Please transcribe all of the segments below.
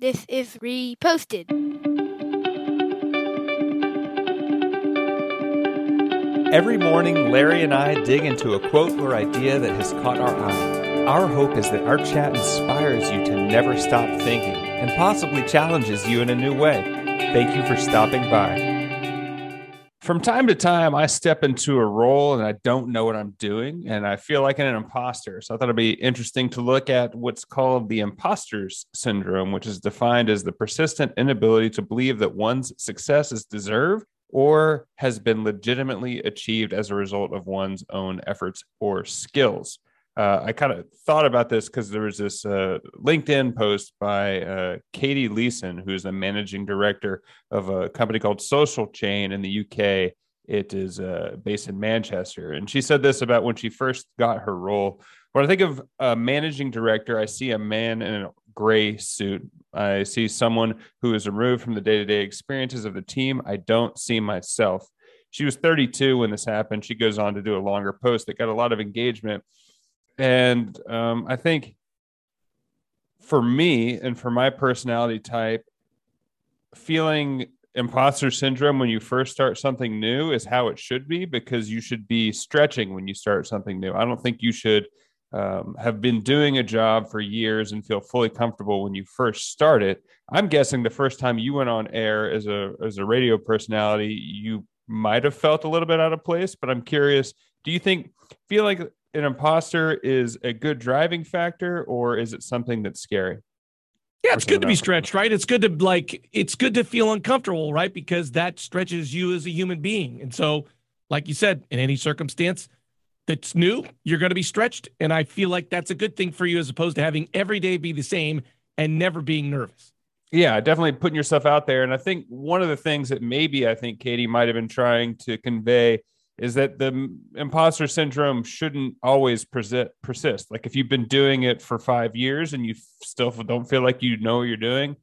This is reposted. Every morning, Larry and I dig into a quote or idea that has caught our eye. Our hope is that our chat inspires you to never stop thinking and possibly challenges you in a new way. Thank you for stopping by. From time to time, I step into a role and I don't know what I'm doing, and I feel like an imposter. So I thought it'd be interesting to look at what's called the imposter's syndrome, which is defined as the persistent inability to believe that one's success is deserved or has been legitimately achieved as a result of one's own efforts or skills uh, I kind of thought about this because there was this uh, LinkedIn post by uh, Katie Leeson, who's the managing director of a company called Social Chain in the UK. It is uh, based in Manchester. And she said this about when she first got her role. When I think of a managing director, I see a man in a gray suit. I see someone who is removed from the day to day experiences of the team. I don't see myself. She was 32 when this happened. She goes on to do a longer post that got a lot of engagement and um, I think for me and for my personality type, feeling imposter syndrome when you first start something new is how it should be because you should be stretching when you start something new. I don't think you should um, have been doing a job for years and feel fully comfortable when you first start it. I'm guessing the first time you went on air as a as a radio personality, you might have felt a little bit out of place. But I'm curious, do you think feel like an imposter is a good driving factor or is it something that's scary? Yeah, it's good to be stretched, right? It's good to like it's good to feel uncomfortable, right? Because that stretches you as a human being. And so, like you said, in any circumstance that's new, you're going to be stretched, and I feel like that's a good thing for you as opposed to having every day be the same and never being nervous. Yeah, definitely putting yourself out there. And I think one of the things that maybe I think Katie might have been trying to convey is that the imposter syndrome shouldn't always persist. Like if you've been doing it for five years and you still don't feel like you know what you're doing,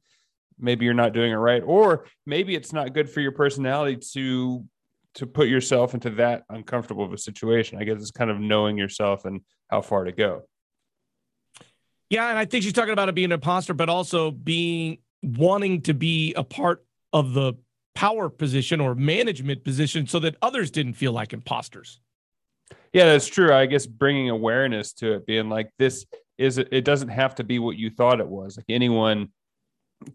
maybe you're not doing it right, or maybe it's not good for your personality to to put yourself into that uncomfortable of a situation. I guess it's kind of knowing yourself and how far to go. Yeah, and I think she's talking about it being an imposter, but also being wanting to be a part of the power position or management position so that others didn't feel like imposters. Yeah, that's true. I guess bringing awareness to it, being like, this is, it doesn't have to be what you thought it was. Like anyone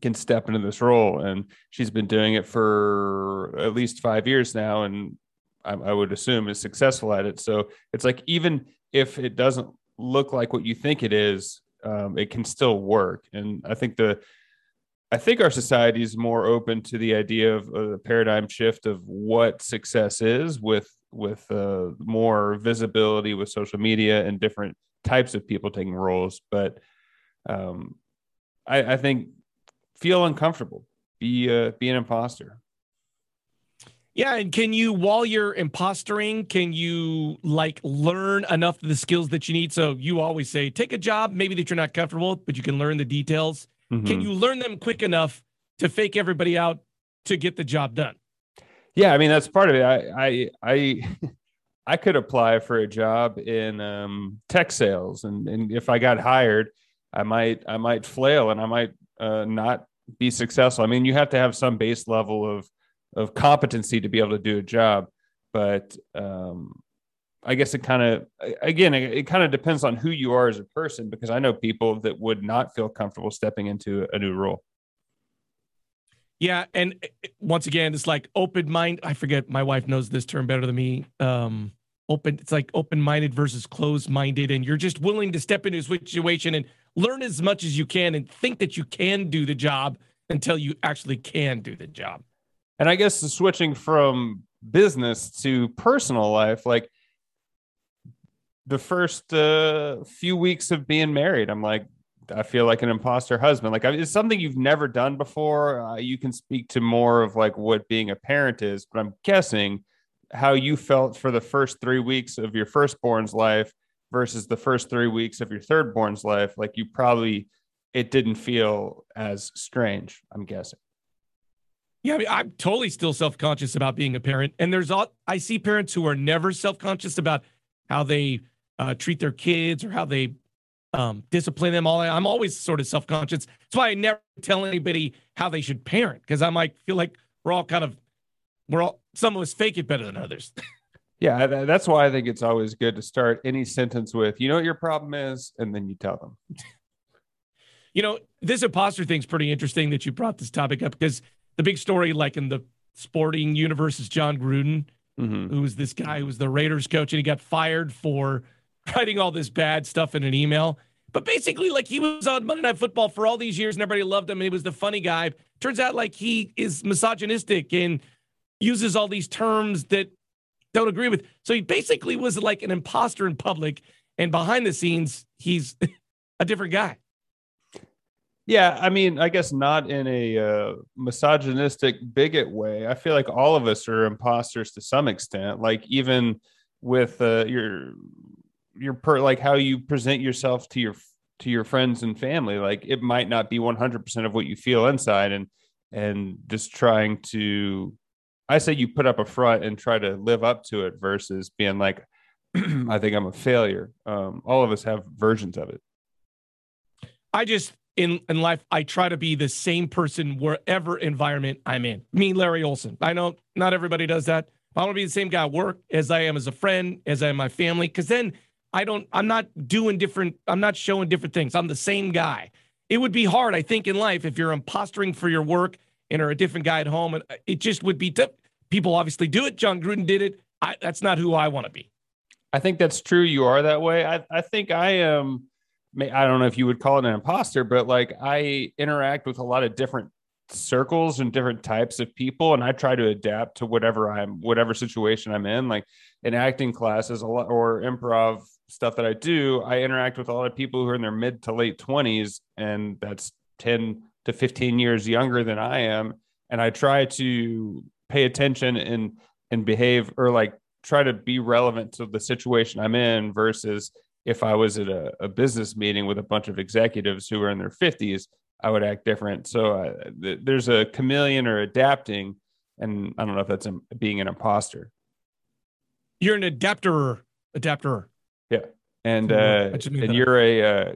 can step into this role. And she's been doing it for at least five years now. And I, I would assume is successful at it. So it's like, even if it doesn't look like what you think it is, um, it can still work. And I think the, I think our society is more open to the idea of a paradigm shift of what success is with with uh, more visibility with social media and different types of people taking roles. But um, I, I think feel uncomfortable, be uh, be an imposter. Yeah, and can you while you're impostering, can you like learn enough of the skills that you need? So you always say take a job maybe that you're not comfortable, but you can learn the details Mm-hmm. Can you learn them quick enough to fake everybody out to get the job done? Yeah, I mean that's part of it. I I I, I could apply for a job in um, tech sales, and and if I got hired, I might I might flail and I might uh, not be successful. I mean, you have to have some base level of of competency to be able to do a job, but um, I guess it kind of again it, it kind of depends on who you are as a person because I know people that would not feel comfortable stepping into a new role. Yeah, and eh, eh, once again, it's like open mind. I forget my wife knows this term better than me. Um, open. It's like open minded versus closed minded, and you're just willing to step into a situation and learn as much as you can, and think that you can do the job until you actually can do the job. And I guess switching from business to personal life, like the first uh, few weeks of being married, I'm like, I feel like an imposter husband. Like it's something you've never done before. Uh, you can speak to more of like what being a parent is, but I'm guessing how you felt for the first three weeks of your firstborn's life versus the first three weeks of your thirdborn's life. Like you probably, it didn't feel as strange. I'm guessing. Yeah, I mean, I'm totally still self conscious about being a parent, and there's all I see parents who are never self conscious about how they uh, treat their kids or how they um, discipline them all. I'm always sort of self conscious. That's why I never tell anybody how they should parent because I'm like feel like we're all kind of we're all some of us fake it better than others. yeah, that's why I think it's always good to start any sentence with, you know what your problem is, and then you tell them. you know, this imposter thing's pretty interesting that you brought this topic up because the big story, like in the sporting universe, is Jon Gruden, mm-hmm. who was this guy who was the Raiders coach, and he got fired for writing all this bad stuff in an email. But basically, like he was on Monday Night Football for all these years, and everybody loved him. And he was the funny guy. Turns out, like he is misogynistic and uses all these terms that don't agree with. So he basically was like an imposter in public, and behind the scenes, he's a different guy. Yeah, I mean, I guess not in a uh, misogynistic bigot way. I feel like all of us are imposters to some extent. Like even with uh, your your per like how you present yourself to your to your friends and family, like it might not be one hundred percent of what you feel inside, and and just trying to, I say you put up a front and try to live up to it versus being like, I think I'm a failure. Um, all of us have versions of it. I just in in life, I try to be the same person wherever environment I'm in. Me, Larry Olson. I know not everybody does that. I want to be the same guy at work as I am as a friend, as I am my family, because then I don't. I'm not doing different. I'm not showing different things. I'm the same guy. It would be hard, I think, in life if you're impostering for your work and are a different guy at home. And uh, it just would be tough. People obviously do it. Jon Gruden did it. I, that's not who I want to be. I think that's true. You are that way. I, I think I um, am I don't know if you would call it an imposter, but like I interact with a lot of different circles and different types of people and I try to adapt to whatever I'm whatever situation I'm in like in acting classes a lot or improv stuff that I do I interact with a lot of people who are in their mid to late 20s and that's 10 to 15 years younger than I am and I try to pay attention and and behave or like try to be relevant to the situation I'm in versus if I was at a, a, business meeting with a bunch of executives who are in their 50s, I would act different. So uh, th- there's a chameleon or adapting, and I don't know if that's a, being an imposter. You're an adapter, adapter. Yeah, and uh, and you're a uh,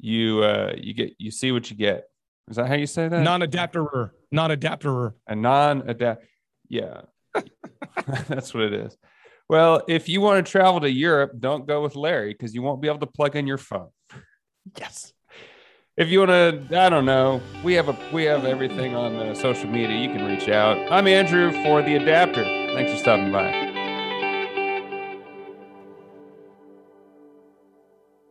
you uh, you get you see what you get. Is that how you say that? Non-adapterer, non-adapterer. A non-adapt. Yeah, that's what it is. Well, if you want to travel to Europe, don't go with Larry because you won't be able to plug in your phone. Yes. If you want to, I don't know. We have a we have everything on uh, social media. You can reach out. I'm Andrew for the Adapter. Thanks for stopping by.